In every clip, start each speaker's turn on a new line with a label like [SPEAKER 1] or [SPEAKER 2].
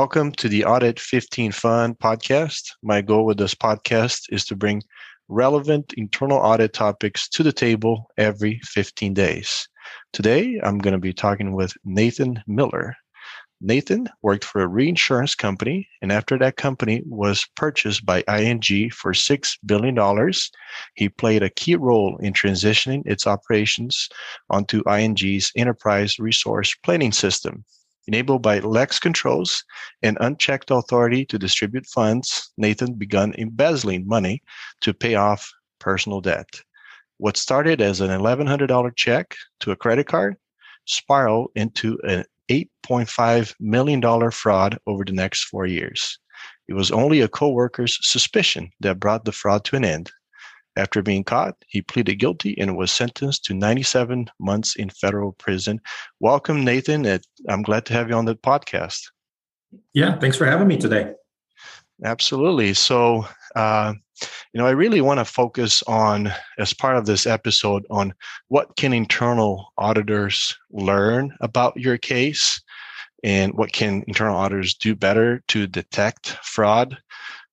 [SPEAKER 1] Welcome to the Audit 15 Fun podcast. My goal with this podcast is to bring relevant internal audit topics to the table every 15 days. Today, I'm going to be talking with Nathan Mueller. Nathan worked for a reinsurance company, and after that company was purchased by ING for $6 billion, he played a key role in transitioning its operations onto ING's enterprise resource planning system. Enabled by Lex controls and unchecked authority to distribute funds, Nathan began embezzling money to pay off personal debt. What started as an $1,100 check to a credit card spiraled into an $8.5 million fraud over the next four years. It was only a co-worker's suspicion that brought the fraud to an end. After being caught, he pleaded guilty and was sentenced to 97 months in federal prison. Welcome, Nathan. I'm glad to have you on the podcast.
[SPEAKER 2] Yeah, thanks for having me today.
[SPEAKER 1] Absolutely. So, uh, you know, I really want to focus on, as part of this episode, on what can internal auditors learn about your case and what can internal auditors do better to detect fraud.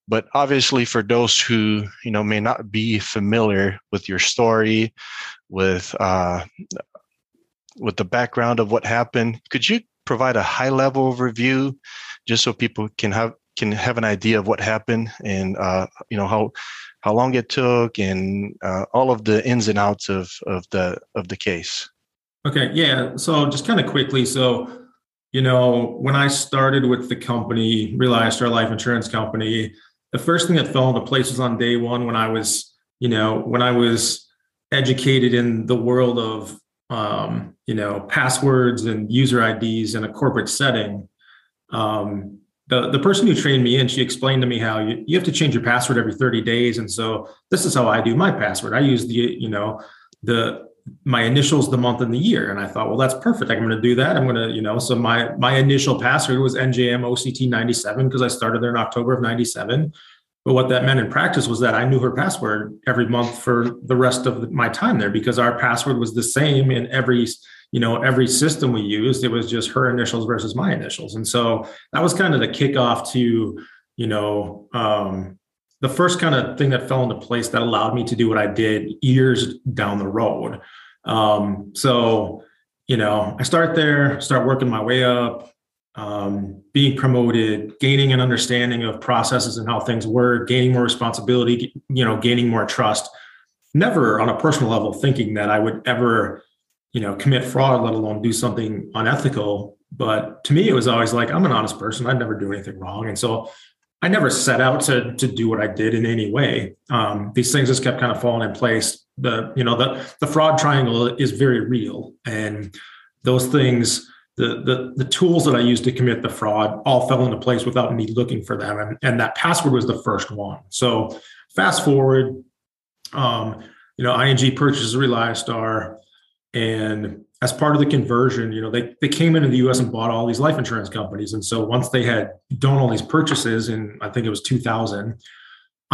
[SPEAKER 1] But obviously, for those who you know may not be familiar with your story, with uh, with the background of what happened, could you provide a high level overview, just so people can have can have an idea of what happened and uh, you know how how long it took and uh, all of the ins and outs of of the of the case.
[SPEAKER 2] Okay, yeah. So just kind of quickly, so you know when I started with the company, ReliaStar life insurance company, the first thing that fell into place was on day one when I was you know when I was educated in the world of um, you know passwords and user IDs in a corporate setting. Um, the, the person who trained me and she explained to me how you, you have to change your password every 30 days and so this is how i do my password i use the you know the my initials the month and the year. And i thought well that's perfect. I'm going to do that. I'm going to you know so my my initial password was njm oct 97 because i started there in october of 97 but what that meant in practice was that i knew her password every month for the rest of my time there because our password was the same in every you know every system we used. It was just her initials versus my initials. And so that was kind of the kickoff to you know um, the first kind of thing that fell into place that allowed me to do what i did years down the road. Um, so you know i start there start working my way up um, being promoted gaining an understanding of processes and how things work gaining more responsibility you know gaining more trust. Never on a personal level thinking that i would ever you know commit fraud let alone do something unethical but to me it was always like i'm an honest person i'd never do anything wrong. And so i never set out to to do what i did in any way um, these things just kept kind of falling in place the you know the the fraud triangle is very real and those things the, the the tools that I used to commit the fraud all fell into place without me looking for them, and, and that password was the first one. So fast forward, um, you know, ING purchases ReliaStar. And as part of the conversion, you know, they, they came into the US and bought all these life insurance companies. And so once they had done all these purchases in, I think it was 2000,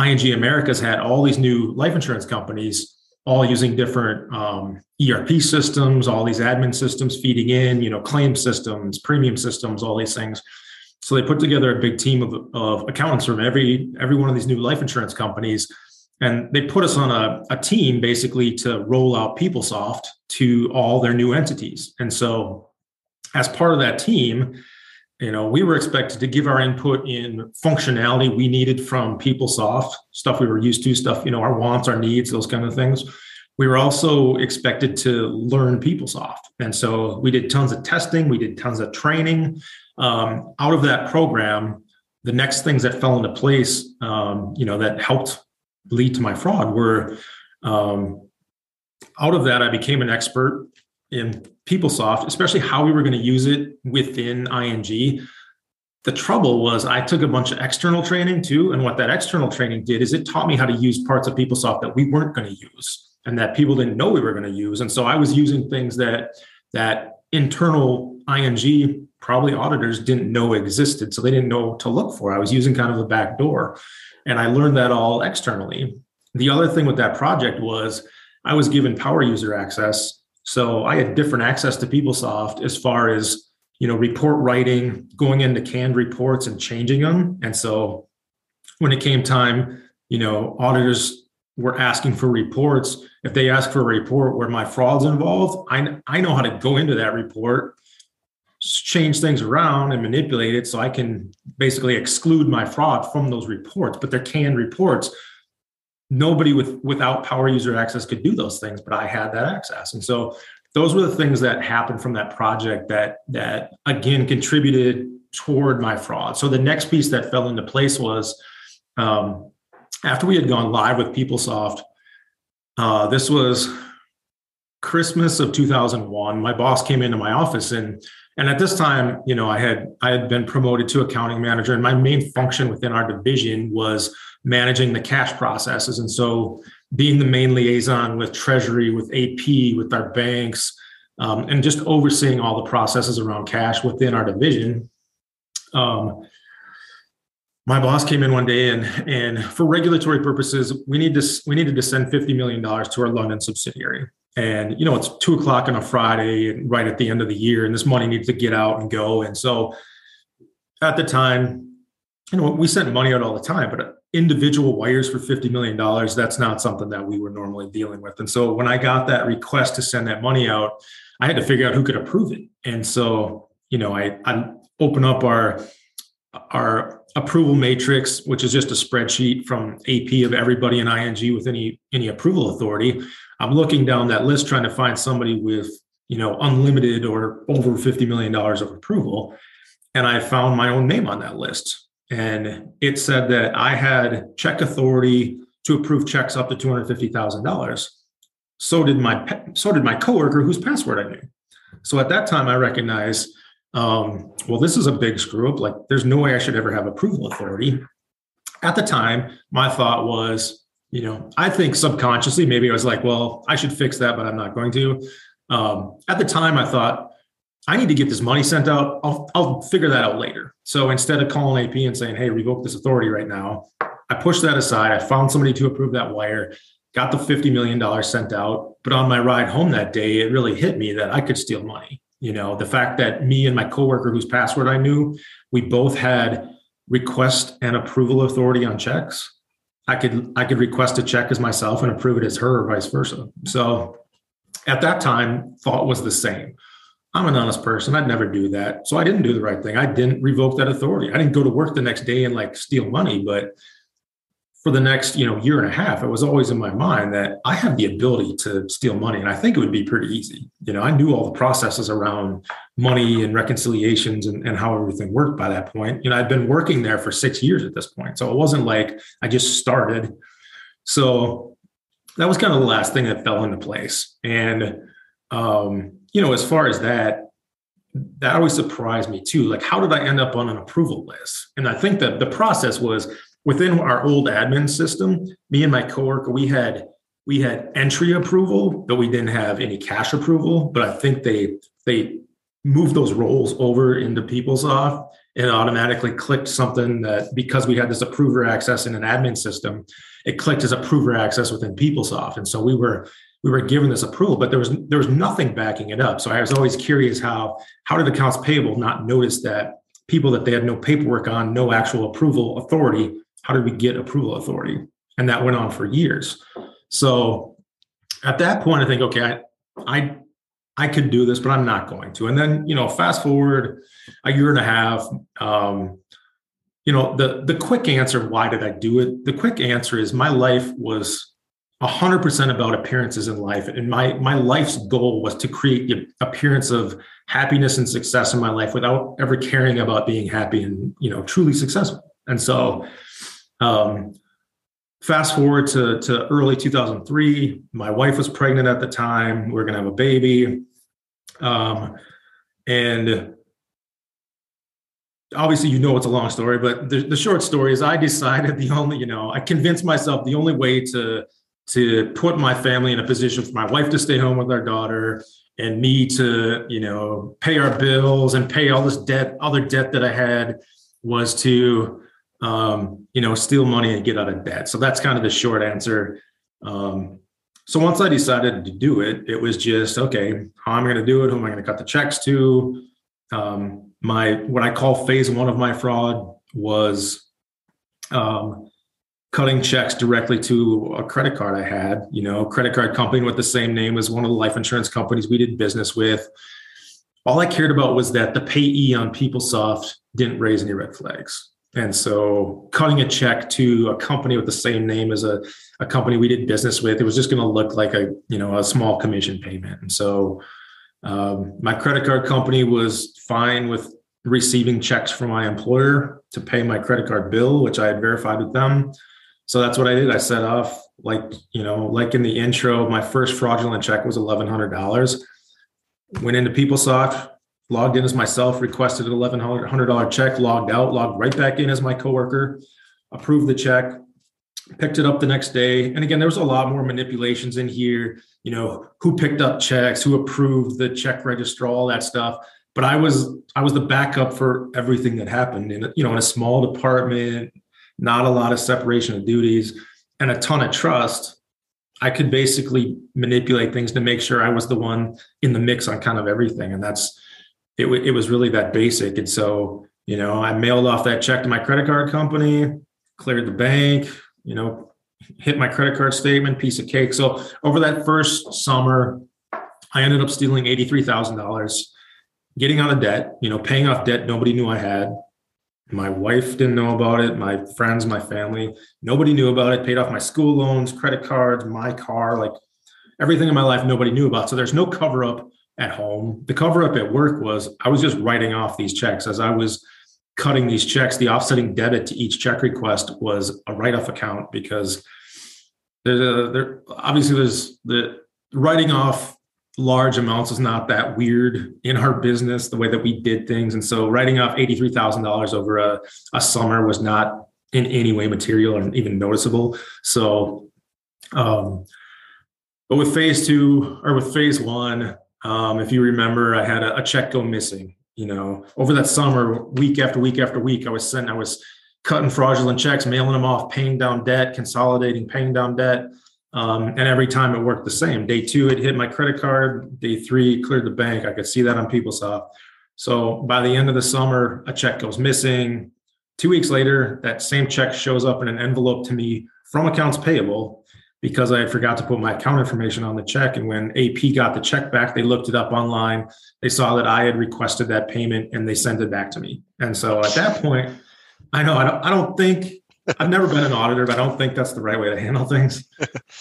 [SPEAKER 2] ING Americas had all these new life insurance companies, all using different um, ERP systems, all these admin systems feeding in, you know, claim systems, premium systems, all these things. So they put together a big team of, of accountants from every every one of these new life insurance companies and they put us on a, a team basically to roll out PeopleSoft to all their new entities. And so, as part of that team, you know, we were expected to give our input in functionality we needed from PeopleSoft, stuff we were used to, stuff, you know, our wants, our needs, those kind of things. We were also expected to learn PeopleSoft. And so we did tons of testing, we did tons of training. Um, out of that program, the next things that fell into place, um, you know, that helped lead to my fraud were um, out of that i became an expert in peoplesoft especially how we were going to use it within ing the trouble was i took a bunch of external training too and what that external training did is it taught me how to use parts of peoplesoft that we weren't going to use and that people didn't know we were going to use. And so i was using things that that internal ing probably auditors didn't know existed so they didn't know to look for. I was using kind of a back door and I learned that all externally. The other thing with that project was I was given power user access. So I had different access to PeopleSoft as far as you know, report writing, going into canned reports and changing them. And so when it came time, you know, auditors were asking for reports. If they ask for a report where my fraud's involved, I, I know how to go into that report, change things around and manipulate it so I can basically exclude my fraud from those reports. But they're canned reports. Nobody with without power user access could do those things, but I had that access. And so those were the things that happened from that project that that again contributed toward my fraud. So the next piece that fell into place was um, after we had gone live with PeopleSoft. Uh, this was Christmas of 2001. My boss came into my office and and at this time, you know, I had I had been promoted to accounting manager, and my main function within our division was managing the cash processes. And so being the main liaison with treasury with ap with our banks um, and just overseeing all the processes around cash within our division um, my boss came in one day and and for regulatory purposes we need to we needed to send 50 million dollars to our london subsidiary and you know it's two o'clock on a friday right at the end of the year and this money needs to get out and go and so at the time you know we sent money out all the time but individual wires for $50 million, that's not something that we were normally dealing with. And so when I got that request to send that money out, I had to figure out who could approve it. And so, you know, I, I open up our, our approval matrix, which is just a spreadsheet from AP of everybody in ING with any, any approval authority. I'm looking down that list trying to find somebody with, you know, unlimited or over $50 million of approval. And I found my own name on that list and it said that I had check authority to approve checks up to two hundred fifty thousand dollars. So did my so did my coworker whose password I knew. So at that time, I recognized, um, well, this is a big screw up. Like, there's no way I should ever have approval authority. At the time, my thought was, you know, I think subconsciously, maybe I was like, well, I should fix that, but I'm not going to. Um, at the time, I thought, I need to get this money sent out. I'll, I'll figure that out later. So instead of calling AP and saying, hey, revoke this authority right now, I pushed that aside. I found somebody to approve that wire, got the $50 million sent out. But on my ride home that day, it really hit me that I could steal money. You know, the fact that me and my coworker whose password I knew, we both had request and approval authority on checks. I could I could request a check as myself and approve it as her or vice versa. So at that time, thought was the same. I'm an honest person. I'd never do that. So I didn't do the right thing. I didn't revoke that authority. I didn't go to work the next day and like steal money, but for the next, you know, year and a half, it was always in my mind that I have the ability to steal money and I think it would be pretty easy. You know, I knew all the processes around money and reconciliations and, and how everything worked by that point. You know, I'd been working there for 6 years at this point. So it wasn't like I just started. So that was kind of the last thing that fell into place. And um you know, as far as that, that always surprised me too. Like, how did I end up on an approval list? And I think that the process was within our old admin system. Me and my coworker, we had we had entry approval, but we didn't have any cash approval. But I think they they moved those roles over into PeopleSoft and automatically clicked something that because we had this approver access in an admin system, it clicked as approver access within PeopleSoft. And so we were we were given this approval, but there was there was nothing backing it up. So I was always curious how how did accounts payable not notice that people that they had no paperwork on, no actual approval authority, how did we get approval authority? And that went on for years. So at that point, I think, okay, I I I could do this, but I'm not going to. And then, you know, fast forward a year and a half. Um, you know, the the quick answer, why did I do it? The quick answer is my life was 100% about appearances in life and my my life's goal was to create the appearance of happiness and success in my life without ever caring about being happy and you know truly successful and so um, fast forward to, to early 2003 my wife was pregnant at the time. We are going to have a baby. Um, and obviously you know it's a long story but the, the short story is i decided the only you know i convinced myself the only way to to put my family in a position for my wife to stay home with our daughter and me to you know pay our bills and pay all this debt other debt that i had was to um, you know steal money and get out of debt so that's kind of the short answer um, so once i decided to do it it was just okay how am i going to do it who am i going to cut the checks to Um, my what I call phase one of my fraud was um, cutting checks directly to a credit card I had. You know, credit card company with the same name as one of the life insurance companies we did business with. All I cared about was that the payee on PeopleSoft didn't raise any red flags. And so cutting a check to a company with the same name as a, a company we did business with, it was just going to look like a, you know, a small commission payment. And so um, my credit card company was fine with receiving checks from my employer to pay my credit card bill, which I had verified with them. So that's what I did. I set off like, you know, like in the intro, my first fraudulent check was $1,100. Went into PeopleSoft, logged in as myself, requested an $1,100 check, logged out, logged right back in as my coworker, approved the check, picked it up the next day. And again, there was a lot more manipulations in here, you know, who picked up checks, who approved the check register, all that stuff. But I was I was the backup for everything that happened in you know in a small department, not a lot of separation of duties, and a ton of trust. I could basically manipulate things to make sure I was the one in the mix on kind of everything, and that's it, it was really that basic. And so, you know, I mailed off that check to my credit card company, cleared the bank, you know, hit my credit card statement, piece of cake. So over that first summer, I ended up stealing $83,000, getting out of debt, you know, paying off debt nobody knew I had. My wife didn't know about it. My friends, my family, nobody knew about it. Paid off my school loans, credit cards, my car, like everything in my life, nobody knew about. So there's no cover up at home. The cover up at work was I was just writing off these checks as I was cutting these checks. The offsetting debit to each check request was a write off account because there's a there obviously there's the writing off large amounts is not that weird in our business the way that we did things and so writing off $83000 over a, a summer was not in any way material or even noticeable so um but with phase two or with phase one um, if you remember, I had a, a, check go missing. You know, over that summer, week after week after week, I was sending, I was cutting fraudulent checks, mailing them off, paying down debt, consolidating, paying down debt. Um, and every time it worked the same. Day two, it hit my credit card. Day three, cleared the bank. I could see that on PeopleSoft. So by the end of the summer, a check goes missing. Two weeks later, that same check shows up in an envelope to me from accounts payable because I forgot to put my account information on the check. And when AP got the check back, they looked it up online. They saw that I had requested that payment and they sent it back to me. And so at that point, I know I don't, I don't think I've never been an auditor, but I don't think that's the right way to handle things.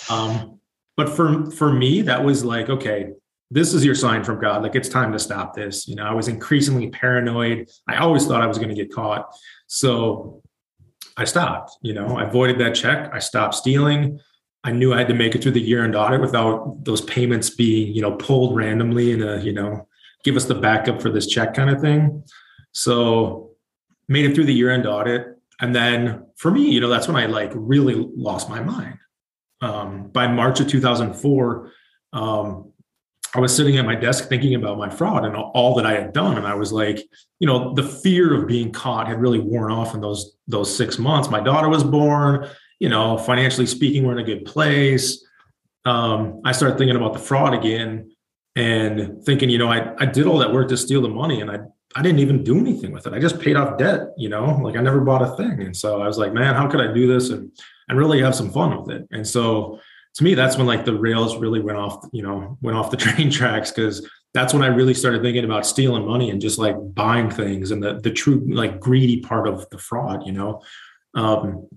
[SPEAKER 2] Um, but for for me, that was like, okay, this is your sign from God. Like it's time to stop this. You know, I was increasingly paranoid. I always thought I was going to get caught. So I stopped, you know, I avoided that check. I stopped stealing. I knew I had to make it through the year end audit without those payments being, you know, pulled randomly in a, you know, give us the backup for this check kind of thing. So made it through the year end audit. And then for me, you know, that's when I like really lost my mind. Um, by March of 2004, um, I was sitting at my desk thinking about my fraud and all that I had done. And I was like, you know, the fear of being caught had really worn off in those those six months. My daughter was born you know, financially speaking, we're in a good place. Um, I started thinking about the fraud again and thinking, you know, I, I did all that work to steal the money and I, I didn't even do anything with it. I just paid off debt, you know, like I never bought a thing. And so I was like, man, how could I do this and, and really have some fun with it? And so to me, that's when like the rails really went off, you know, went off the train tracks because that's when I really started thinking about stealing money and just like buying things and the the true like greedy part of the fraud, you know. Um,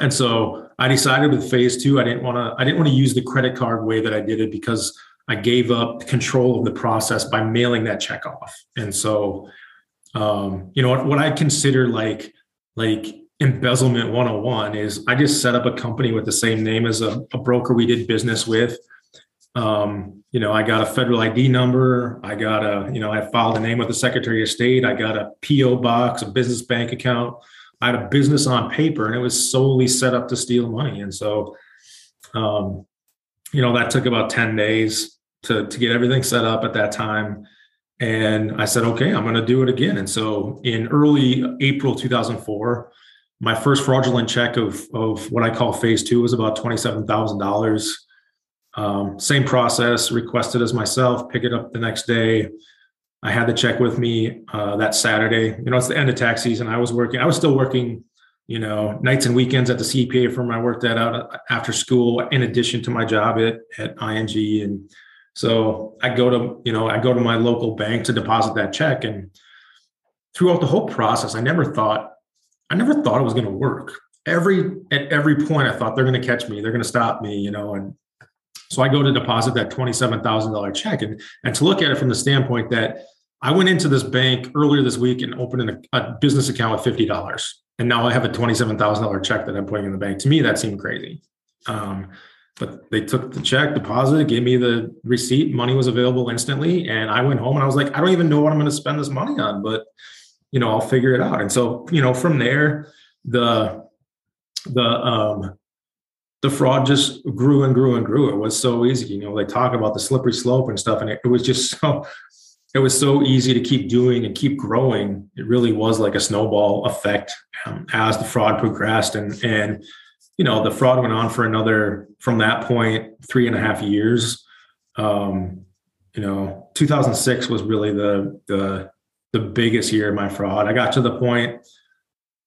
[SPEAKER 2] and so I decided with phase two, I didn't want to, I didn't want to use the credit card way that I did it because I gave up control of the process by mailing that check off. And so, um, you know, what, what I consider like, like embezzlement 101 is I just set up a company with the same name as a, a broker we did business with. Um, you know, I got a federal ID number. I got a, you know, I filed a name with the Secretary of State. I got a PO box, a business bank account. I had a business on paper and it was solely set up to steal money. And so, um, you know, that took about 10 days to, to get everything set up at that time. And I said, okay, I'm going to do it again. And so in early April 2004, my first fraudulent check of, of what I call phase two was about $27,000. Um, same process, requested as myself, pick it up the next day. I had the check with me uh, that Saturday. You know, it's the end of tax season. I was working. I was still working. You know, nights and weekends at the CPA firm I worked at out after school, in addition to my job at at ING. And so I go to you know I go to my local bank to deposit that check. And throughout the whole process, I never thought I never thought it was going to work. Every at every point, I thought they're going to catch me. They're going to stop me. You know, and so I go to deposit that $27,000 check and, and to look at it from the standpoint that I went into this bank earlier this week and opened a, a business account with $50. And now I have a $27,000 check that I'm putting in the bank. To me, that seemed crazy. Um, but they took the check, deposited, gave me the receipt. Money was available instantly. And I went home and I was like, I don't even know what I'm going to spend this money on, but you know, I'll figure it out. And so, you know, from there, the, the, um, the fraud just grew and grew and grew. It was so easy. You know, they talk about the slippery slope and stuff, and it, it was just so it was so easy to keep doing and keep growing. It really was like a snowball effect um, as the fraud progressed, and and you know the fraud went on for another from that point three and a half years. Um, you know, 2006 was really the the the biggest year of my fraud. I got to the point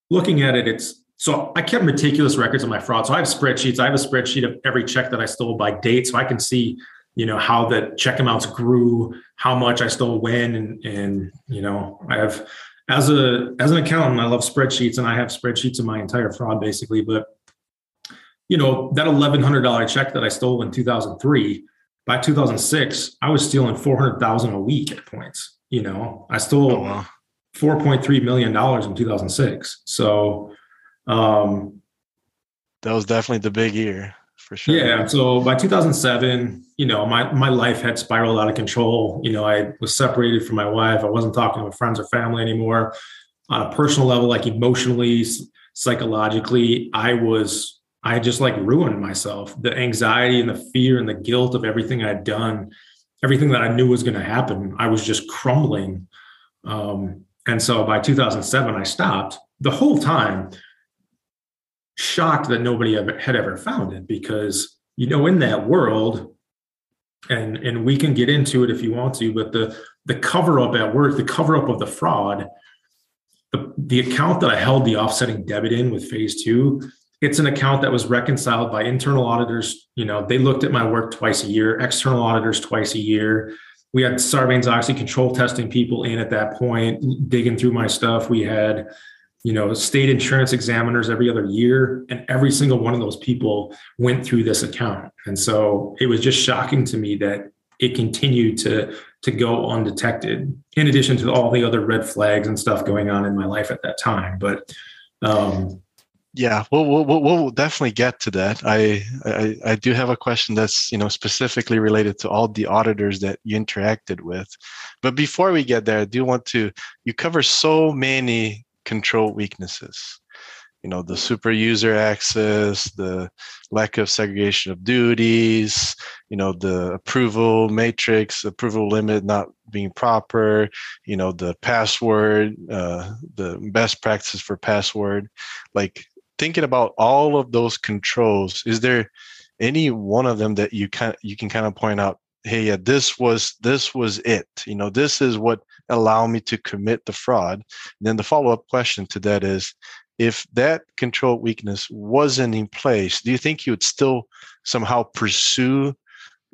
[SPEAKER 2] looking at it, it's so I kept meticulous records of my fraud. So I have spreadsheets. I have a spreadsheet of every check that I stole by date, so I can see, you know, how the check amounts grew, how much I stole when, and and you know, I have as a as an accountant, I love spreadsheets, and I have spreadsheets of my entire fraud basically. But you know, that eleven hundred dollar check that I stole in two thousand three, by two thousand six, I was stealing four hundred thousand a week at points. You know, I stole oh, wow. four point three million dollars in two thousand six. So um,
[SPEAKER 1] that was definitely the big year for sure.
[SPEAKER 2] Yeah. So by 2007, you know, my my life had spiraled out of control. You know, I was separated from my wife. I wasn't talking with friends or family anymore. On a personal level, like emotionally, psychologically, I was I just like ruined myself. The anxiety and the fear and the guilt of everything I'd done, everything that I knew was going to happen, I was just crumbling. Um, and so by 2007, I stopped. The whole time, shocked that nobody had ever found it because you know in that world and and we can get into it if you want to but the the cover up at work the cover up of the fraud the, the account that i held the offsetting debit in with phase two it's an account that was reconciled by internal auditors. You know they looked at my work twice a year external auditors twice a year. We had sarbanes-oxley control testing people in at that point digging through my stuff. We had you know, state insurance examiners every other year, and every single one of those people went through this account. And so it was just shocking to me that it continued to to go undetected, in addition to all the other red flags and stuff going on in my life at that time. But um,
[SPEAKER 1] yeah, we'll, we'll we'll definitely get to that. I, I I do have a question that's you know specifically related to all the auditors that you interacted with, but before we get there, I do want to you cover so many control weaknesses. You know the super user access the lack of segregation of duties you know the approval matrix approval limit not being proper you know the password uh, the best practices for password. Like thinking about all of those controls is there any one of them that you can you can kind of point out hey yeah this was this was it. You know this is what allowed me to commit the fraud and then the follow-up question to that is if that control weakness wasn't in place do you think you would still somehow pursue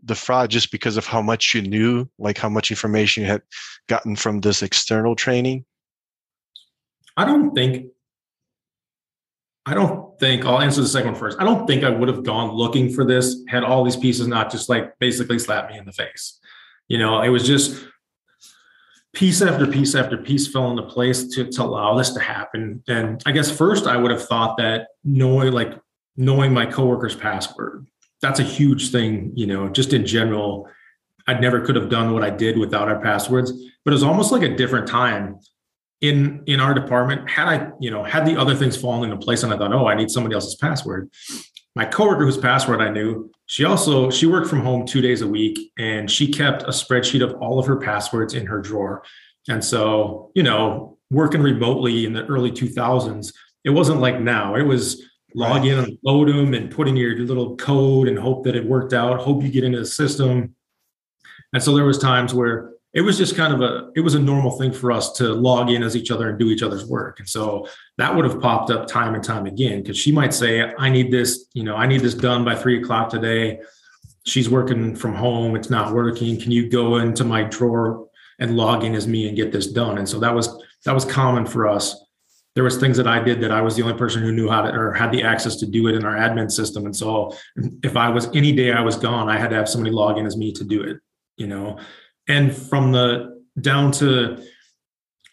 [SPEAKER 1] the fraud just because of how much you knew like how much information you had gotten from this external training
[SPEAKER 2] i don't think I don't think I'll answer the second one first. I don't think I would have gone looking for this had all these pieces not just like basically slapped me in the face. You know, it was just piece after piece after piece fell into place to, to allow this to happen. And I guess first I would have thought that knowing like knowing my coworker's password, that's a huge thing, you know, just in general. I never could have done what I did without our passwords, but it was almost like a different time in in our department had i you know had the other things fallen into place and i thought oh i need somebody else's password my coworker whose password i knew she also she worked from home two days a week and she kept a spreadsheet of all of her passwords in her drawer. And so you know working remotely in the early 2000s it wasn't like now. It was log in and load them and put in your little code and hope that it worked out hope you get into the system. And so there was times where it was just kind of a it was a normal thing for us to log in as each other and do each other's work. And so that would have popped up time and time again because she might say i need this you know i need this done by three o'clock today. She's working from home. It's not working. Can you go into my drawer and log in as me and get this done? And so that was that was common for us. There was things that i did that i was the only person who knew how to or had the access to do it in our admin system. And so if i was any day i was gone i had to have somebody log in as me to do it you know and from the down to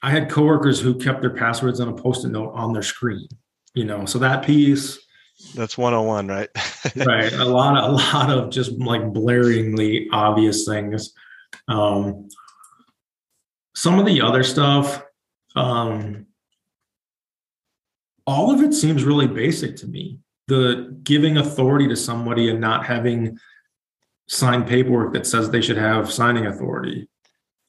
[SPEAKER 2] i had coworkers who kept their passwords on a post-it note on their screen you know so that piece
[SPEAKER 1] that's 101 right?
[SPEAKER 2] Right a lot of, a lot of just like blaringly obvious things. Um some of the other stuff um all of it seems really basic to me. The giving authority to somebody and not having sign paperwork that says they should have signing authority.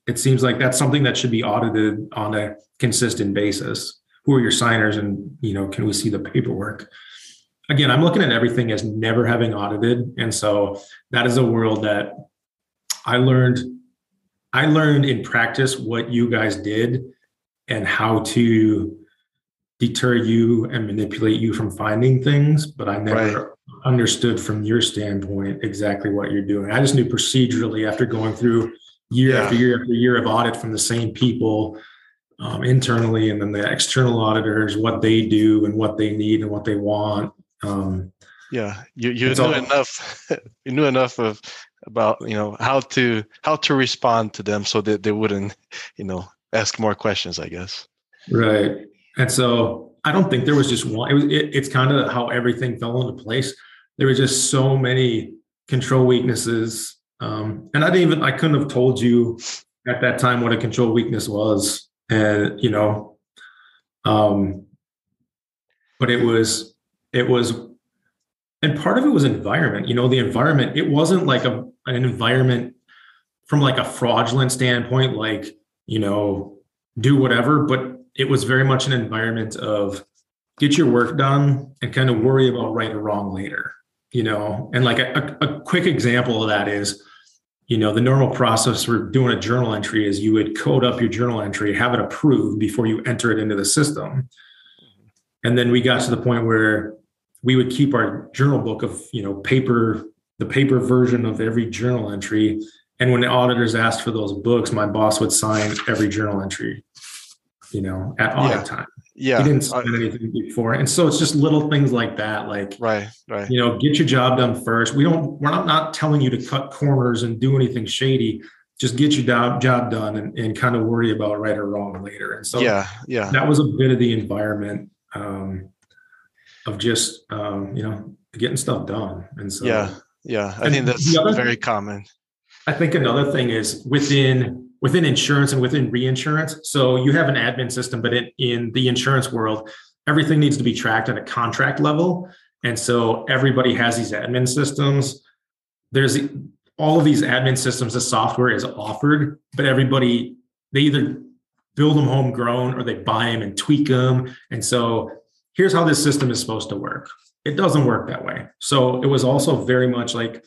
[SPEAKER 2] It seems like that's something that should be audited on a consistent basis. Who are your signers and you know, can we see the paperwork? Again, I'm looking at everything as never having audited. And so that is a world that I learned I learned in practice what you guys did and how to deter you and manipulate you from finding things, but I never right understood from your standpoint exactly what you're doing. I just knew procedurally after going through year yeah. after year after year of audit from the same people um, internally and then the external auditors, what they do and what they need and what they want. Um,
[SPEAKER 1] yeah, you, you knew all, enough. you knew enough of about you know how to how to respond to them so that they wouldn't you know ask more questions. I guess.
[SPEAKER 2] Right, and so I don't think there was just one. It was. It, it's kind of how everything fell into place there were just so many control weaknesses. Um, and I didn't even, I couldn't have told you at that time what a control weakness was. And, you know, um, but it was, it was, and part of it was environment, you know, the environment, it wasn't like a, an environment from like a fraudulent standpoint, like, you know, do whatever, but it was very much an environment of get your work done and kind of worry about right or wrong later you know and like a, a, quick example of that is you know the normal process for doing a journal entry is you would code up your journal entry have it approved before you enter it into the system. And then we got to the point where we would keep our journal book of you know paper the paper version of every journal entry. And when the auditors asked for those books my boss would sign every journal entry you know at audit yeah. time
[SPEAKER 1] yeah
[SPEAKER 2] he didn't spend anything before. And so it's just little things like that like
[SPEAKER 1] right right.
[SPEAKER 2] you know get your job done first. We don't we're not, not telling you to cut corners and do anything shady. Just get your job job done and, and kind of worry about right or wrong later. And so
[SPEAKER 1] yeah yeah.
[SPEAKER 2] that was a bit of the environment um, of just um, you know getting stuff done. And so
[SPEAKER 1] yeah yeah. I think that's very thing, common.
[SPEAKER 2] I think another thing is within within insurance and within reinsurance. So you have an admin system, but in, the insurance world, everything needs to be tracked at a contract level. And so everybody has these admin systems. There's all of these admin systems, the software is offered, but everybody, they either build them homegrown or they buy them and tweak them. And so here's how this system is supposed to work. It doesn't work that way. So it was also very much like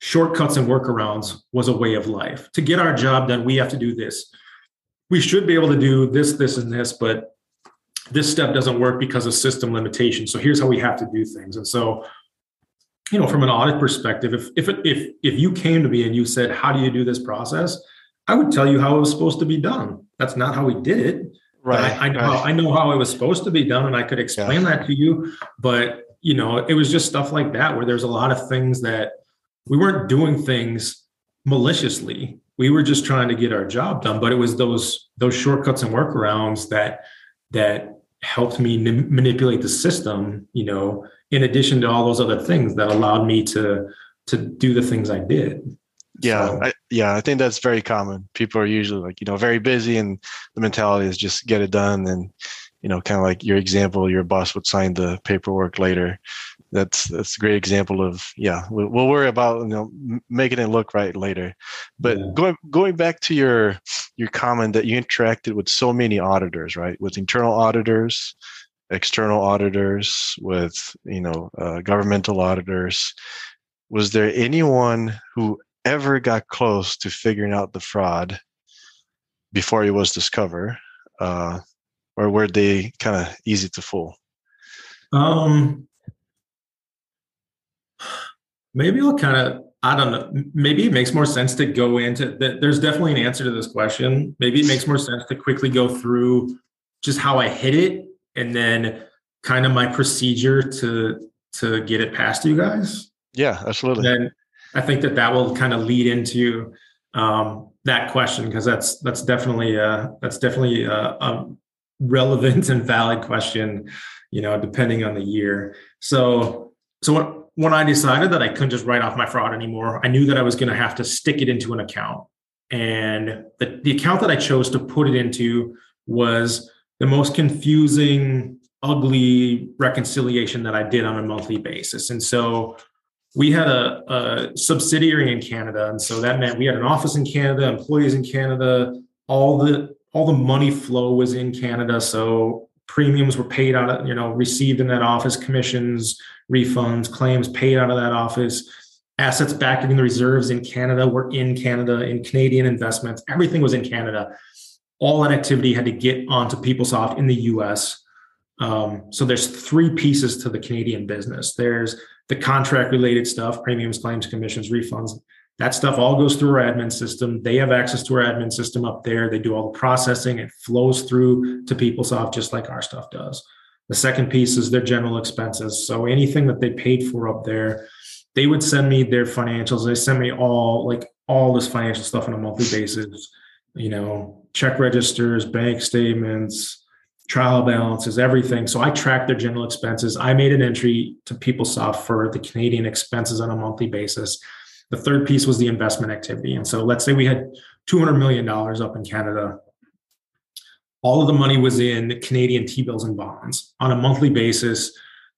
[SPEAKER 2] shortcuts and workarounds was a way of life. To get our job done, we have to do this. We should be able to do this, this, and this, but this step doesn't work because of system limitations. So here's how we have to do things. And so, you know, from an audit perspective, if if if if you came to me and you said, "How do you do this process?" I would tell you how it was supposed to be done. That's not how we did it.
[SPEAKER 1] Right.
[SPEAKER 2] I, I, know right. How, I know how it was supposed to be done, and I could explain yeah. that to you. But you know, it was just stuff like that where there's a lot of things that we weren't doing things maliciously. We were just trying to get our job done. But it was those those shortcuts and workarounds that that helped me n- manipulate the system. You know, in addition to all those other things that allowed me to to do the things I did.
[SPEAKER 1] Yeah, so, I, yeah, I think that's very common. People are usually like you know very busy, and the mentality is just get it done, and you know, kind of like your example, your boss would sign the paperwork later that's that's a great example of yeah we'll, we'll worry about you know making it look right later but yeah. going going back to your your comment that you interacted with so many auditors right with internal auditors external auditors with you know uh, governmental auditors was there anyone who ever got close to figuring out the fraud before it was discovered uh, or were they kind of easy to fool?
[SPEAKER 2] Um, maybe I'll kind of I don't know. Maybe it makes more sense to go into that. There's definitely an answer to this question. Maybe it makes more sense to quickly go through just how I hit it and then kind of my procedure to to get it past you guys.
[SPEAKER 1] Yeah, absolutely.
[SPEAKER 2] And I think that that will kind of lead into um, that question because that's that's definitely a, that's definitely a, a relevant and valid question. You know, depending on the year. So so what when I decided that I couldn't just write off my fraud anymore, I knew that I was going to have to stick it into an account. And the, the account that I chose to put it into was the most confusing, ugly reconciliation that I did on a monthly basis. And so we had a, a subsidiary in Canada. And so that meant we had an office in Canada, employees in Canada, all the all the money flow was in Canada. So premiums were paid out you know, received in that office, commissions, refunds, claims paid out of that office, assets backing the reserves in Canada were in Canada, in Canadian investments, everything was in Canada. All that activity had to get onto PeopleSoft in the US. Um, so there's three pieces to the Canadian business. There's the contract related stuff, premiums, claims, commissions, refunds. That stuff all goes through our admin system. They have access to our admin system up there. They do all the processing. It flows through to PeopleSoft just like our stuff does. The second piece is their general expenses. So anything that they paid for up there, they would send me their financials. They send me all like all this financial stuff on a monthly basis. You know, check registers, bank statements, trial balances, everything. So I tracked their general expenses. I made an entry to PeopleSoft for the Canadian expenses on a monthly basis. The third piece was the investment activity. And so let's say we had $200 million up in Canada. All of the money was in Canadian T bills and bonds on a monthly basis.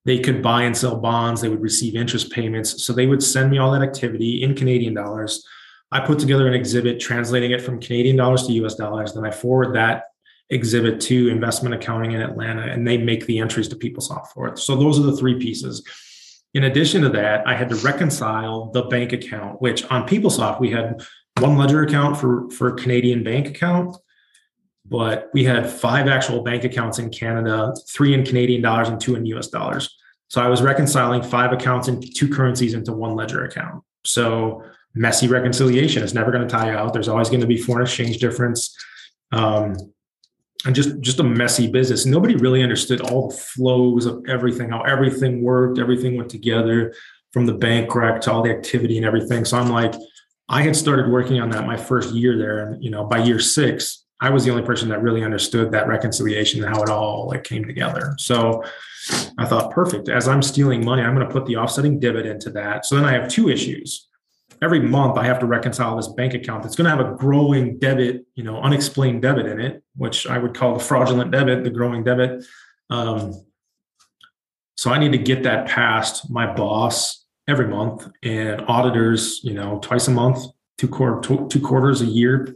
[SPEAKER 2] They could buy and sell bonds. They would receive interest payments. So they would send me all that activity in Canadian dollars. I put together an exhibit translating it from Canadian dollars to US dollars. Then I forward that exhibit to investment accounting in Atlanta and they make the entries to PeopleSoft for it. So those are the three pieces. In addition to that, I had to reconcile the bank account, which on PeopleSoft, we had one ledger account for, for Canadian bank account, but we had five actual bank accounts in Canada, three in Canadian dollars and two in US dollars. So I was reconciling five accounts in two currencies into one ledger account. So messy reconciliation is never going to tie out. There's always going to be foreign exchange difference. Um, and just just a messy business. Nobody really understood all the flows of everything, how everything worked, everything went together from the bank rec to all the activity and everything. So I'm like, I had started working on that my first year there, and you know, by year six, I was the only person that really understood that reconciliation and how it all like came together. So I thought, perfect. As I'm stealing money, I'm going to put the offsetting debit into that. So then I have two issues every month I have to reconcile this bank account that's going to have a growing debit, you know, unexplained debit in it, which I would call the fraudulent debit, the growing debit. Um, so I need to get that past my boss every month and auditors, you know, twice a month, two quarter, two, two quarters a year,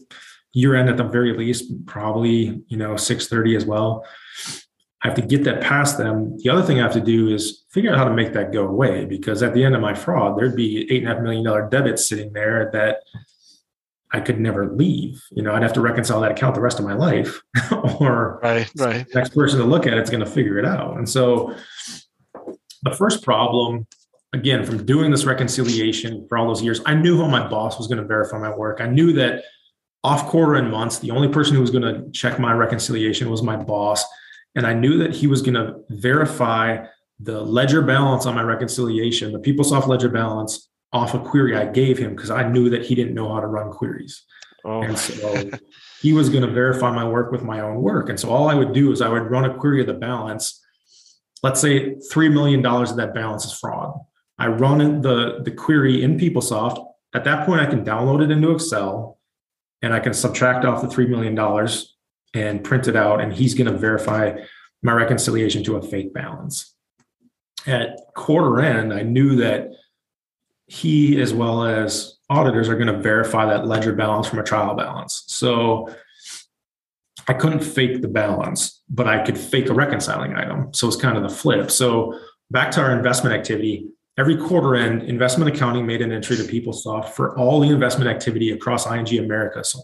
[SPEAKER 2] year end at the very least, probably, you know, 630 as well. I have to get that past them. The other thing I have to do is figure out how to make that go away because at the end of my fraud, there'd be eight and a half million dollar debit sitting there that I could never leave. You know, I'd have to reconcile that account the rest of my life, or
[SPEAKER 1] right, right.
[SPEAKER 2] next person to look at it's going to figure it out. And so, the first problem, again, from doing this reconciliation for all those years, I knew how my boss was going to verify my work. I knew that off quarter and months, the only person who was going to check my reconciliation was my boss. And I knew that he was going to verify the ledger balance on my reconciliation, the PeopleSoft ledger balance off a query I gave him because I knew that he didn't know how to run queries. Oh. And so he was going to verify my work with my own work. And so all I would do is I would run a query of the balance. Let's say $3 million of that balance is fraud. I run the, the query in PeopleSoft. At that point, I can download it into Excel and I can subtract off the $3 million and print it out, and he's going to verify my reconciliation to a fake balance. At quarter end, I knew that he, as well as auditors, are going to verify that ledger balance from a trial balance. So I couldn't fake the balance, but I could fake a reconciling item. So it's kind of the flip. So back to our investment activity, every quarter end, investment accounting made an entry to PeopleSoft for all the investment activity across ING America. So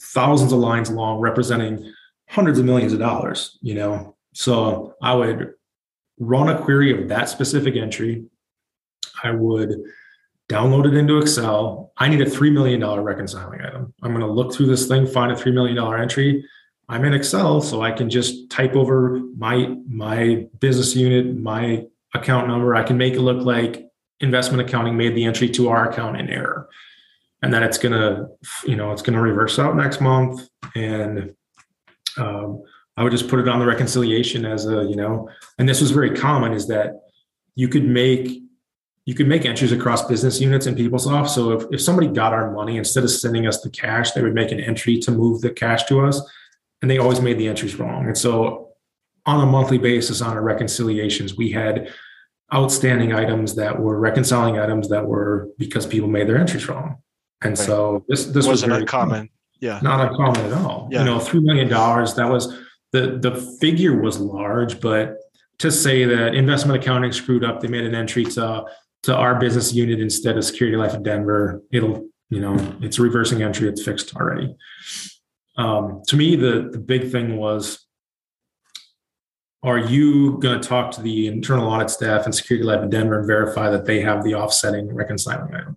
[SPEAKER 2] thousands of lines long, representing hundreds of millions of dollars, you know. So I would run a query of that specific entry. I would download it into Excel. I need a $3 million reconciling item. I'm going to look through this thing, find a $3 million entry. I'm in Excel, so I can just type over my my business unit, my account number. I can make it look like investment accounting made the entry to our account in error. And then it's gonna, you know, it's gonna reverse out next month. And um, I would just put it on the reconciliation as a, you know, and this was very common is that you could make you could make entries across business units in PeopleSoft. So if, if somebody got our money, instead of sending us the cash, they would make an entry to move the cash to us. And they always made the entries wrong. And so on a monthly basis on our reconciliations, we had outstanding items that were reconciling items that were because people made their entries wrong. And right. so this this
[SPEAKER 1] wasn't was uncommon. Common. Yeah.
[SPEAKER 2] Not uncommon at all. Yeah. You know, three million dollars, that was the the figure was large, but to say that investment accounting screwed up, they made an entry to to our business unit instead of Security Life of Denver. It'll, you know, it's reversing entry, it's fixed already. Um, to me, the the big thing was are you going to talk to the internal audit staff and Security Life in Denver and verify that they have the offsetting reconciling item?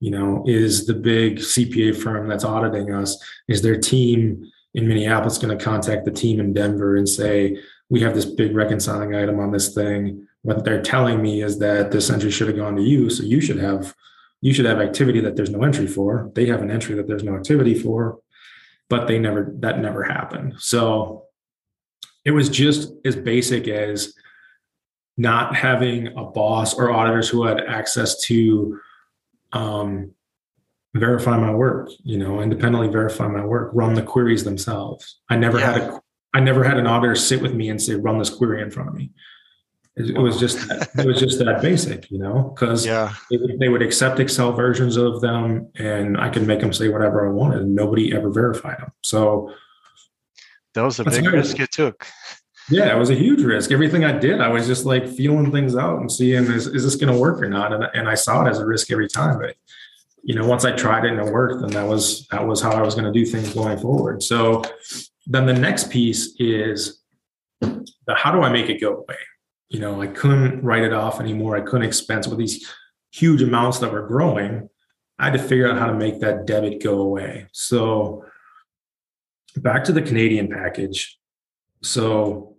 [SPEAKER 2] You know, is the big CPA firm that's auditing us, is their team in Minneapolis going to contact the team in Denver and say, we have this big reconciling item on this thing. What they're telling me is that this entry should have gone to you so you should have you should have activity that there's no entry for. They have an entry that there's no activity for but they never that never happened. So it was just as basic as not having a boss or auditors who had access to um, verify my work you know independently verify my work run the queries themselves i never yeah. had a i never had an auditor sit with me and say run this query in front of me it, it was just it was just that basic, you know, because
[SPEAKER 1] yeah.
[SPEAKER 2] they, they, would accept Excel versions of them, and I could make them say whatever I wanted, and nobody ever verified them. So
[SPEAKER 1] that was a big risk you took.
[SPEAKER 2] Yeah, it was a huge risk. Everything I did, I was just like feeling things out and seeing is, is this going to work or not, and, and I saw it as a risk every time. But you know, once I tried it and it worked, then that was that was how I was going to do things going forward. So then the next piece is the how do I make it go away? you know, I couldn't write it off anymore. I couldn't expense with these huge amounts that were growing. I had to figure out how to make that debit go away. So back to the Canadian package. So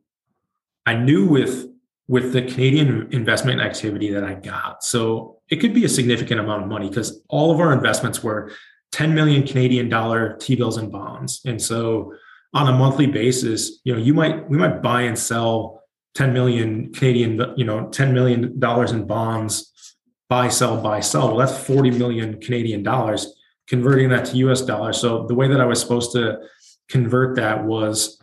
[SPEAKER 2] I knew with with the Canadian investment activity that I got. So it could be a significant amount of money because all of our investments were 10 million Canadian dollar T-bills and bonds. And so on a monthly basis, you know, you might we might buy and sell 10 million Canadian, you know, 10 million dollars in bonds, buy, sell, buy, sell. Well, that's 40 million Canadian dollars, converting that to US dollars. So the way that I was supposed to convert that was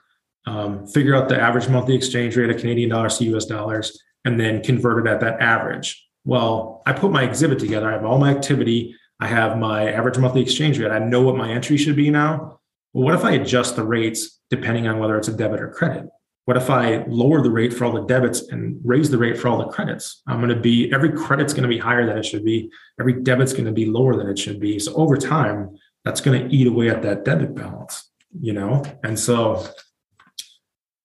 [SPEAKER 2] um, figure out the average monthly exchange rate of Canadian dollars to US dollars, and then convert it at that average. Well, I put my exhibit together. I have all my activity. I have my average monthly exchange rate. I know what my entry should be now. Well, what if I adjust the rates depending on whether it's a debit or credit? What if I lower the rate for all the debits and raise the rate for all the credits? I'm going to be, every credit's going to be higher than it should be. Every debit's going to be lower than it should be. So over time, that's going to eat away at that debit balance, you know? And so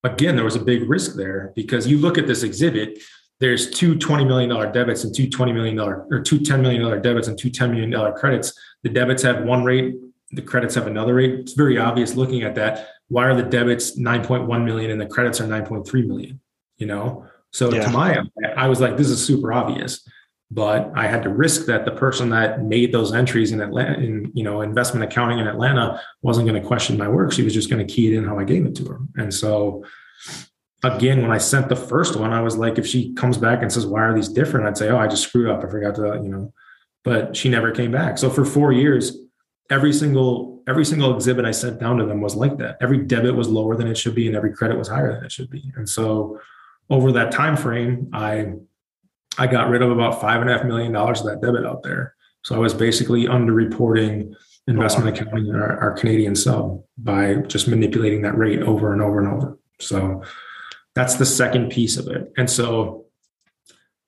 [SPEAKER 2] again, there was a big risk there because you look at this exhibit, there's two $20 million debits and two $20 million or two $10 million debits and two $10 million credits. The debits have one rate, the credits have another rate. It's very obvious looking at that why are the debits 9.1 million and the credits are 9.3 million you know so yeah. to my i was like this is super obvious but i had to risk that the person that made those entries in atlanta in you know investment accounting in atlanta wasn't going to question my work. She was just going to key it in how i gave it to her. And so again when i sent the first one i was like if she comes back and says why are these different? I'd say oh i just screwed up. I forgot to you know but she never came back. So for four years every single every single exhibit I sent down to them was like that. Every debit was lower than it should be, and every credit was higher than it should be. And so over that time frame, I I got rid of about five and a half million dollars of that debit out there. So I was basically underreporting investment accounting in our, our Canadian sub by just manipulating that rate over and over and over. So that's the second piece of it. And so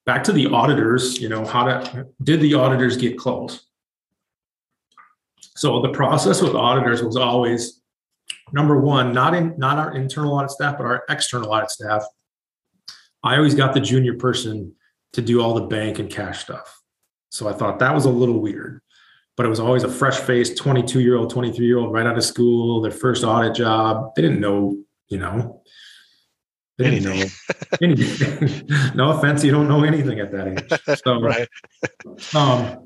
[SPEAKER 2] back to the auditors, you know, how to did the auditors get close? So the process with auditors was always number one, not in not our internal audit staff, but our external audit staff. I always got the junior person to do all the bank and cash stuff. So I thought that was a little weird, but it was always a fresh faced 22 year old, 23 year old right out of school, their first audit job. They didn't know, you know, they didn't anything. know anything. no offense, you don't know anything at that age. So, right. um,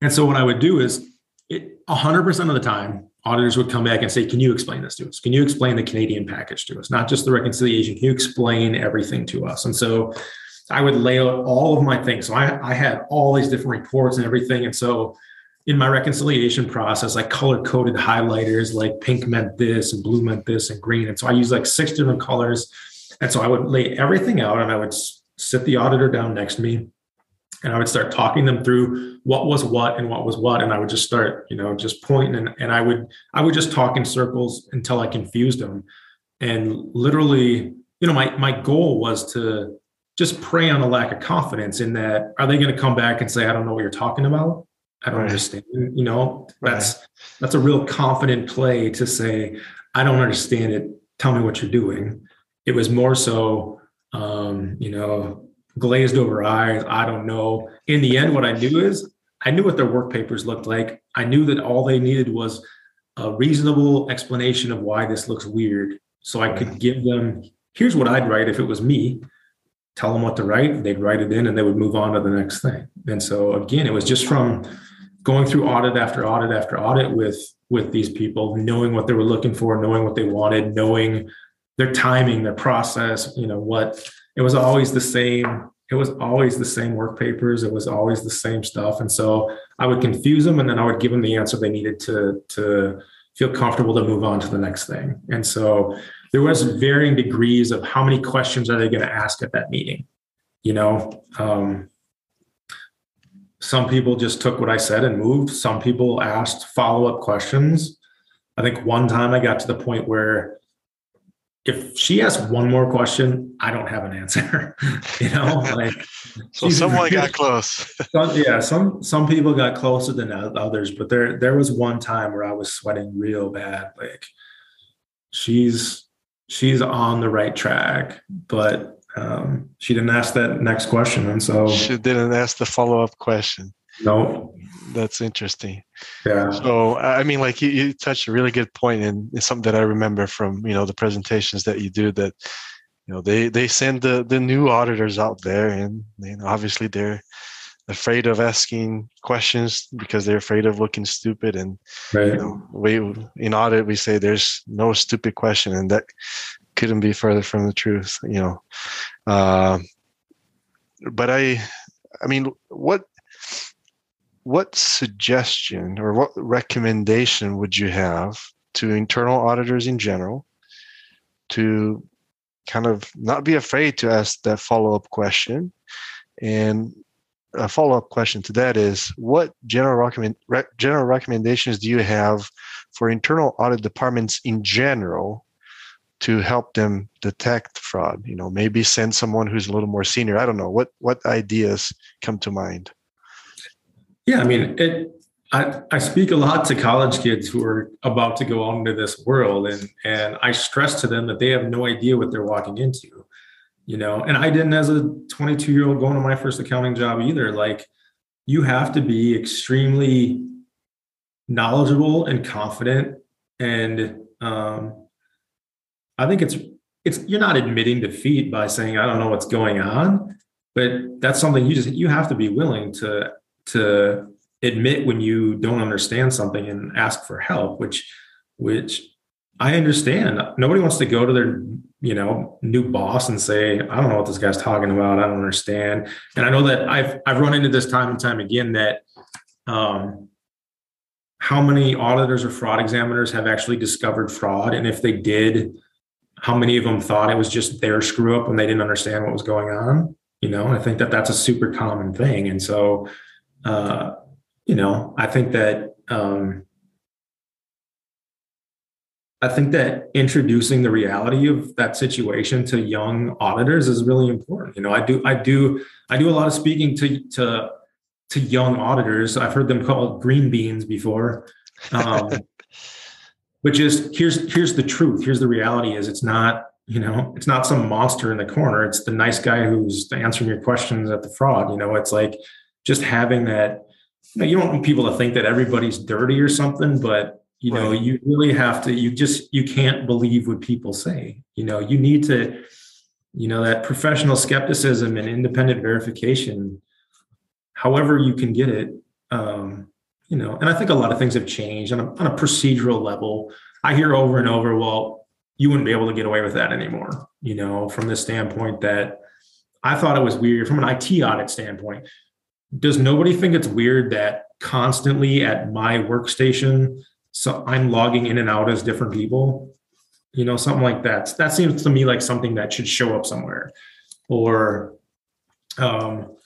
[SPEAKER 2] and so what I would do is it 100% of the time, auditors would come back and say, Can you explain this to us? Can you explain the Canadian package to us? Not just the reconciliation. Can you explain everything to us? And so I would lay out all of my things. So I, I had all these different reports and everything. And so in my reconciliation process, I color coded highlighters like pink meant this and blue meant this and green. And so I used like six different colors. And so I would lay everything out and I would sit the auditor down next to me and I would start talking them through what was what and what was what. And I would just start, you know, just pointing and, and I would, I would just talk in circles until I confused them. And literally, you know, my, my goal was to just prey on a lack of confidence in that, are they going to come back and say, I don't know what you're talking about? I don't right. understand. You know, that's, right. that's a real confident play to say, I don't understand it. Tell me what you're doing. It was more so, um, you know, glazed over eyes. I don't know. In the end, what I knew is I knew what their work papers looked like. I knew that all they needed was a reasonable explanation of why this looks weird. So I could give them, here's what I'd write if it was me. Tell them what to write. They'd write it in and they would move on to the next thing. And so again, it was just from going through audit after audit after audit with with these people, knowing what they were looking for, knowing what they wanted, knowing their timing, their process, you know, what it was always the same it was always the same work papers it was always the same stuff and so i would confuse them and then i would give them the answer they needed to to feel comfortable to move on to the next thing and so there was varying degrees of how many questions are they going to ask at that meeting you know um, some people just took what i said and moved some people asked follow-up questions i think one time i got to the point where if she asks one more question, I don't have an answer. you know, like
[SPEAKER 1] so someone got close.
[SPEAKER 2] some, yeah, some some people got closer than others, but there there was one time where I was sweating real bad. Like she's she's on the right track, but um, she didn't ask that next question, and so
[SPEAKER 1] she didn't ask the follow up question.
[SPEAKER 2] No,
[SPEAKER 1] that's interesting.
[SPEAKER 2] Yeah.
[SPEAKER 1] So I mean, like you, you touched a really good point, and it's something that I remember from you know the presentations that you do. That you know they they send the the new auditors out there, and you know obviously they're afraid of asking questions because they're afraid of looking stupid. And right. you know, we in audit we say there's no stupid question, and that couldn't be further from the truth. You know, uh, but I, I mean, what what suggestion or what recommendation would you have to internal auditors in general to kind of not be afraid to ask that follow-up question and a follow-up question to that is what general recommend re, general recommendations do you have for internal audit departments in general to help them detect fraud? You know maybe send someone who's a little more senior. I don't know. What what ideas come to mind?
[SPEAKER 2] Yeah, I mean, it. I, I speak a lot to college kids who are about to go out into this world, and and I stress to them that they have no idea what they're walking into, you know. And I didn't as a 22 year old going to my first accounting job either. Like, you have to be extremely knowledgeable and confident, and um, I think it's it's you're not admitting defeat by saying I don't know what's going on, but that's something you just you have to be willing to to admit when you don't understand something and ask for help which which i understand. Nobody wants to go to their you know new boss and say i don't know what this guy's talking about. I don't understand. And i know that i've i've run into this time and time again that um how many auditors or fraud examiners have actually discovered fraud? And if they did how many of them thought it was just their screw up and they didn't understand what was going on? You know i think that that's a super common thing. And so uh, you know, I think that um, I think that introducing the reality of that situation to young auditors is really important. You know, I do I do I do a lot of speaking to to to young auditors. I've heard them called green beans before. Um, but just here's here's the truth. Here's the reality: is it's not you know it's not some monster in the corner. It's the nice guy who's answering your questions at the fraud. You know, it's like just having that. You, know, you don't want people to think that everybody's dirty or something, but you know right. you really have to. You just you can't believe what people say. You know, you need to. You know that professional skepticism and independent verification however you can get it. Um, you know, and I think a lot of things have changed on a, on a procedural level. I hear over and over, well, you wouldn't be able to get away with that anymore. You know, from the standpoint that I thought it was weird from an IT audit standpoint. Does nobody think it's weird that constantly at my workstation, so I'm logging in and out as different people? You know, something like that. That seems to me like something that should show up somewhere. Or um,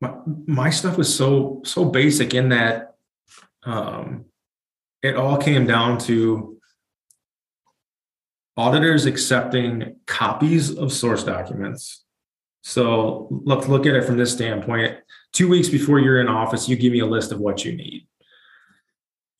[SPEAKER 2] my, my stuff was so so basic in that um, it all came down to auditors accepting copies of source documents. So let's look at it from this standpoint. Two weeks before you're in office, you give me a list of what you need.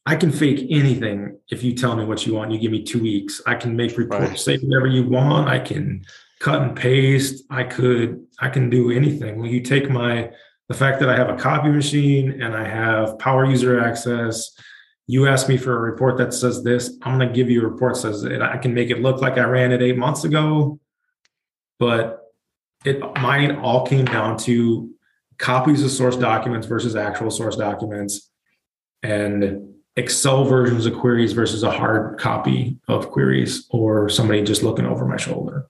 [SPEAKER 2] I can fake anything if you tell me what you want. You give me two weeks. I can make reports, right. say whatever you want. I can cut and paste. I could, I can do anything. When you take my the fact that I have a copy machine and I have power user access. You ask me for a report that says this, I'm going to give you a report that says it. I can make it look like I ran it eight months ago, but it mine all came down to copies of source documents versus actual source documents and Excel versions of queries versus a hard copy of queries or somebody just looking over my shoulder.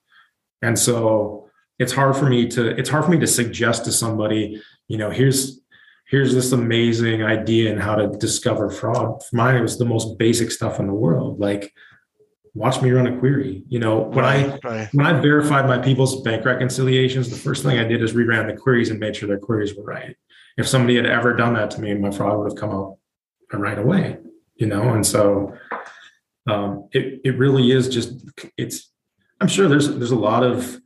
[SPEAKER 2] And so it's hard for me to it's hard for me to suggest to somebody you know here's here's this amazing idea and how to discover fraud for mine it was the most basic stuff in the world like watch me run a query you know when right, i right. when i verified my people's bank reconciliations the first thing i did is reran the queries and made sure their queries were right if somebody had ever done that to me my fraud would have come out right away you know and so um, it, it really is just it's i'm sure there's there's a lot of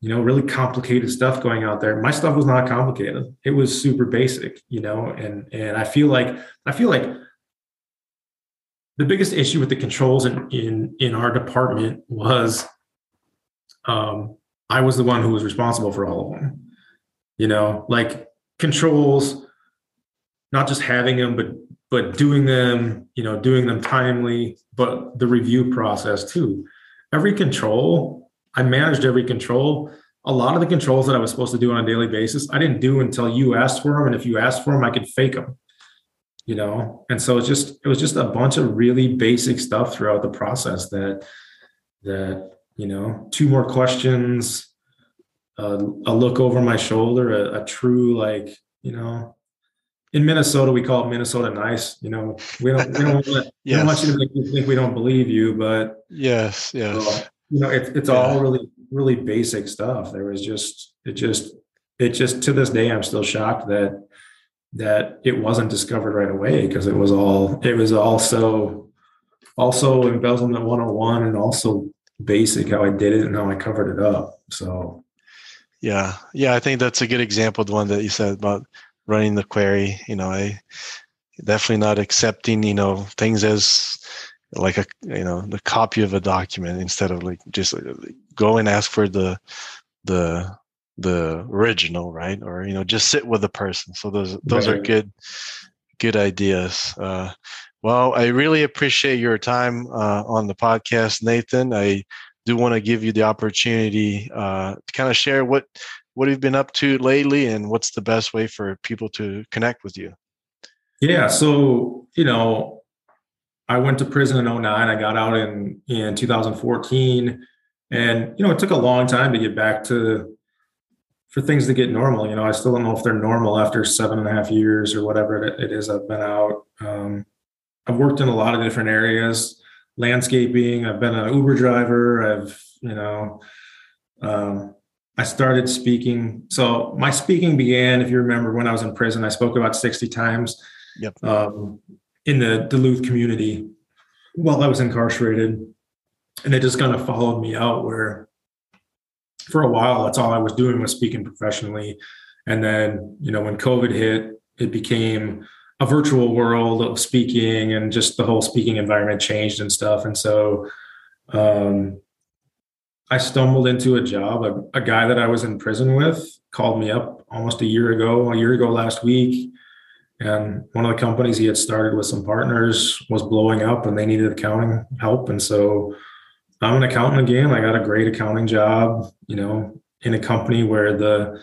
[SPEAKER 2] you know, really complicated stuff going out there. My stuff was not complicated. It was super basic, you know, and and I feel like I feel like the biggest issue with the controls in in, in our department was um, I was the one who was responsible for all of them. You know, like controls, not just having them, but but doing them, you know, doing them timely, but the review process too. Every control I managed every control. A lot of the controls that I was supposed to do on a daily basis, I didn't do until you asked for them. And if you asked for them, I could fake them, you know? And so it's just, it was just a bunch of really basic stuff throughout the process that, that, you know, two more questions, uh, a look over my shoulder, a, a true, like, you know, in Minnesota, we call it Minnesota nice. You know, we don't, we don't, want, yes. we don't want you to think, think we don't believe you, but
[SPEAKER 1] yes, yes.
[SPEAKER 2] So, you know it's it's yeah. all really really basic stuff there was just it just it just to this day i'm still shocked that that it wasn't discovered right away because it was all it was also also embezzlement 101 and also basic how i did it and how i covered it up so.
[SPEAKER 1] Yeah yeah i think that's a good example the one that you said about running the query you know i definitely not accepting you know things as like a you know the copy of a document instead of like just uh, go and ask for the the the original right? Or you know just sit with the person. So those those right. are good good ideas. Uh, well i really appreciate your time uh, on the podcast nathan. I do want to give you the opportunity uh, to kind of share what what you've been up to lately and what's the best way for people to connect with you.
[SPEAKER 2] Yeah so you know I went to prison in 09. I got out in in 2014, and you know it took a long time to get back to for things to get normal. You know, I still don't know if they're normal after seven and a half years or whatever it is I've been out. Um, I've worked in a lot of different areas, landscaping. I've been an Uber driver. I've you know. Um, I started speaking. So my speaking began, if you remember, when I was in prison. I spoke about 60 times.
[SPEAKER 1] Yep.
[SPEAKER 2] Um, in the Duluth community while I was incarcerated. And it just kind of followed me out where for a while, that's all I was doing was speaking professionally. And then, you know, when COVID hit, it became a virtual world of speaking and just the whole speaking environment changed and stuff. And so um, I stumbled into a job. A, a, guy that I was in prison with called me up almost a year ago, a year ago last week. And one of the companies he had started with some partners was blowing up and they needed accounting help. And so I'm an accountant again. I got a great accounting job, you know, in a company where the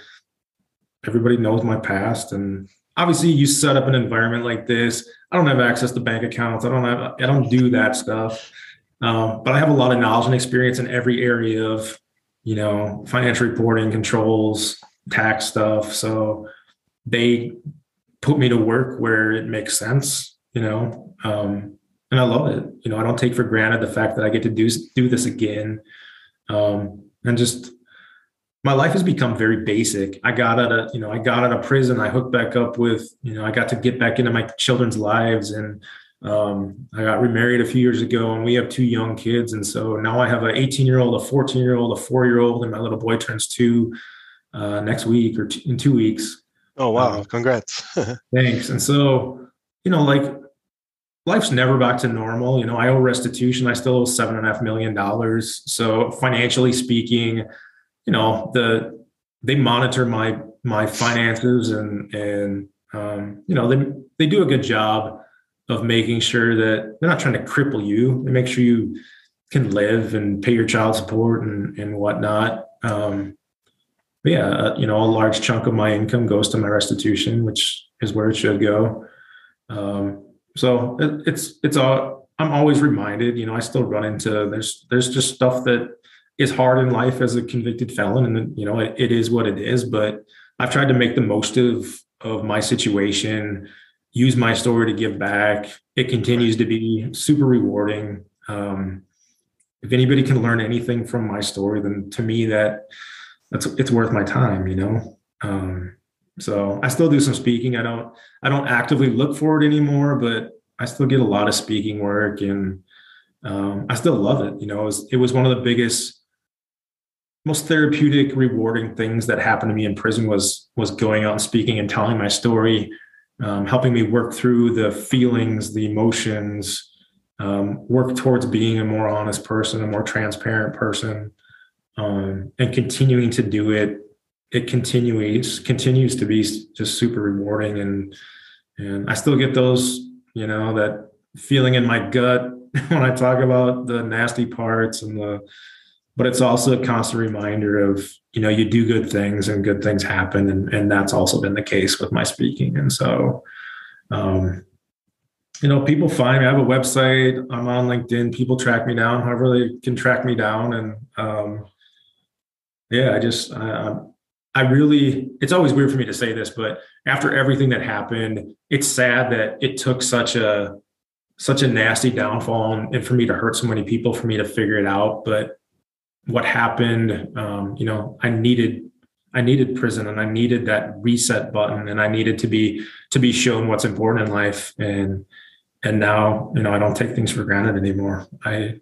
[SPEAKER 2] everybody knows my past. And obviously you set up an environment like this. I don't have access to bank accounts. I don't have i don't do that stuff. Um, but i have a lot of knowledge and experience in every area of you know financial reporting controls tax stuff. So they put me to work where it makes sense you know? Um, and i love it you know i don't take for granted the fact that i get to do do this again um, and just my life has become very basic. I got out of, you know, I got out of prison. I hooked back up with, you know, I got to get back into my children's lives and um, I got remarried a few years ago and we have two young kids. And so now I have an 18 year old, a 14 year old, a four year old, and my little boy turns two uh, next week or t- in two weeks.
[SPEAKER 1] Oh, wow. Um, Congrats.
[SPEAKER 2] thanks. And so, you know, like life's never back to normal. You know, I owe restitution. I still owe seven and a half million dollars. So financially speaking, you know the they monitor my my finances and and um, you know they they do a good job of making sure that they're not trying to cripple you. They make sure you can live and pay your child support and and whatnot. Um, but yeah, uh, you know, a large chunk of my income goes to my restitution, which is where it should go. Um, so it, it's it's all I'm always reminded. You know, I still run into there's there's just stuff that is hard in life as a convicted felon, and you know it, it is what it is. But I've tried to make the most of of my situation, use my story to give back. It continues to be super rewarding. Um, if anybody can learn anything from my story, then to me that that's it's worth my time. You know. Um, so I still do some speaking. I don't I don't actively look for it anymore, but I still get a lot of speaking work and um, I still love it. You know, it was, it was one of the biggest most therapeutic, rewarding things that happened to me in prison was was going out and speaking and telling my story, um, helping me work through the feelings, the emotions, um, work towards being a more honest person, a more transparent person, um, and continuing to do it. It continues continues to be just super rewarding, and and I still get those, you know, that feeling in my gut when I talk about the nasty parts and the but it's also a constant reminder of you know you do good things and good things happen. And, and that's also been the case with my speaking. And so um, you know people find me i have a website i'm on linkedin people track me down however they can track me down. And um, yeah i just I, I really it's always weird for me to say this but after everything that happened it's sad that it took such a such a nasty downfall and, and for me to hurt so many people for me to figure it out. But what happened um, you know i needed i needed prison and i needed that reset button and i needed to be to be shown what's important in life. And and now you know i don't take things for granted anymore. I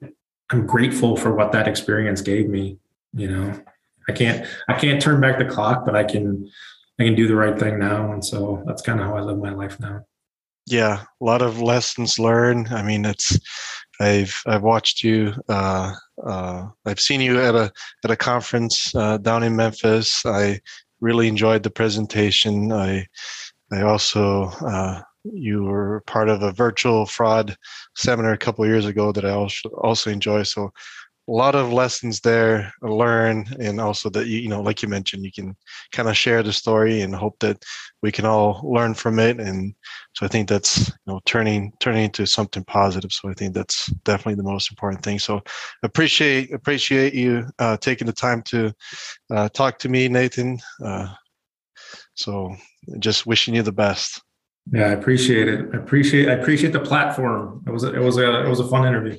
[SPEAKER 2] i'm grateful for what that experience gave me you know i can't i can't turn back the clock but i can i can do the right thing now and so that's kind of how i live my life now
[SPEAKER 1] yeah a lot of lessons learned i mean it's i've i've watched you uh uh, I've seen you at a at a conference uh, down in Memphis. I really enjoyed the presentation. I I also uh, you were part of a virtual fraud seminar a couple years ago that I also also enjoy. So a lot of lessons there learn and also that you, you know like you mentioned you can kind of share the story and hope that we can all learn from it. And so i think that's you know turning turning into something positive. So i think that's definitely the most important thing. So appreciate appreciate you uh, taking the time to uh, talk to me nathan. Uh, so just wishing you the best.
[SPEAKER 2] Yeah i appreciate it. I appreciate i appreciate the platform. It was a, it was a it was a fun interview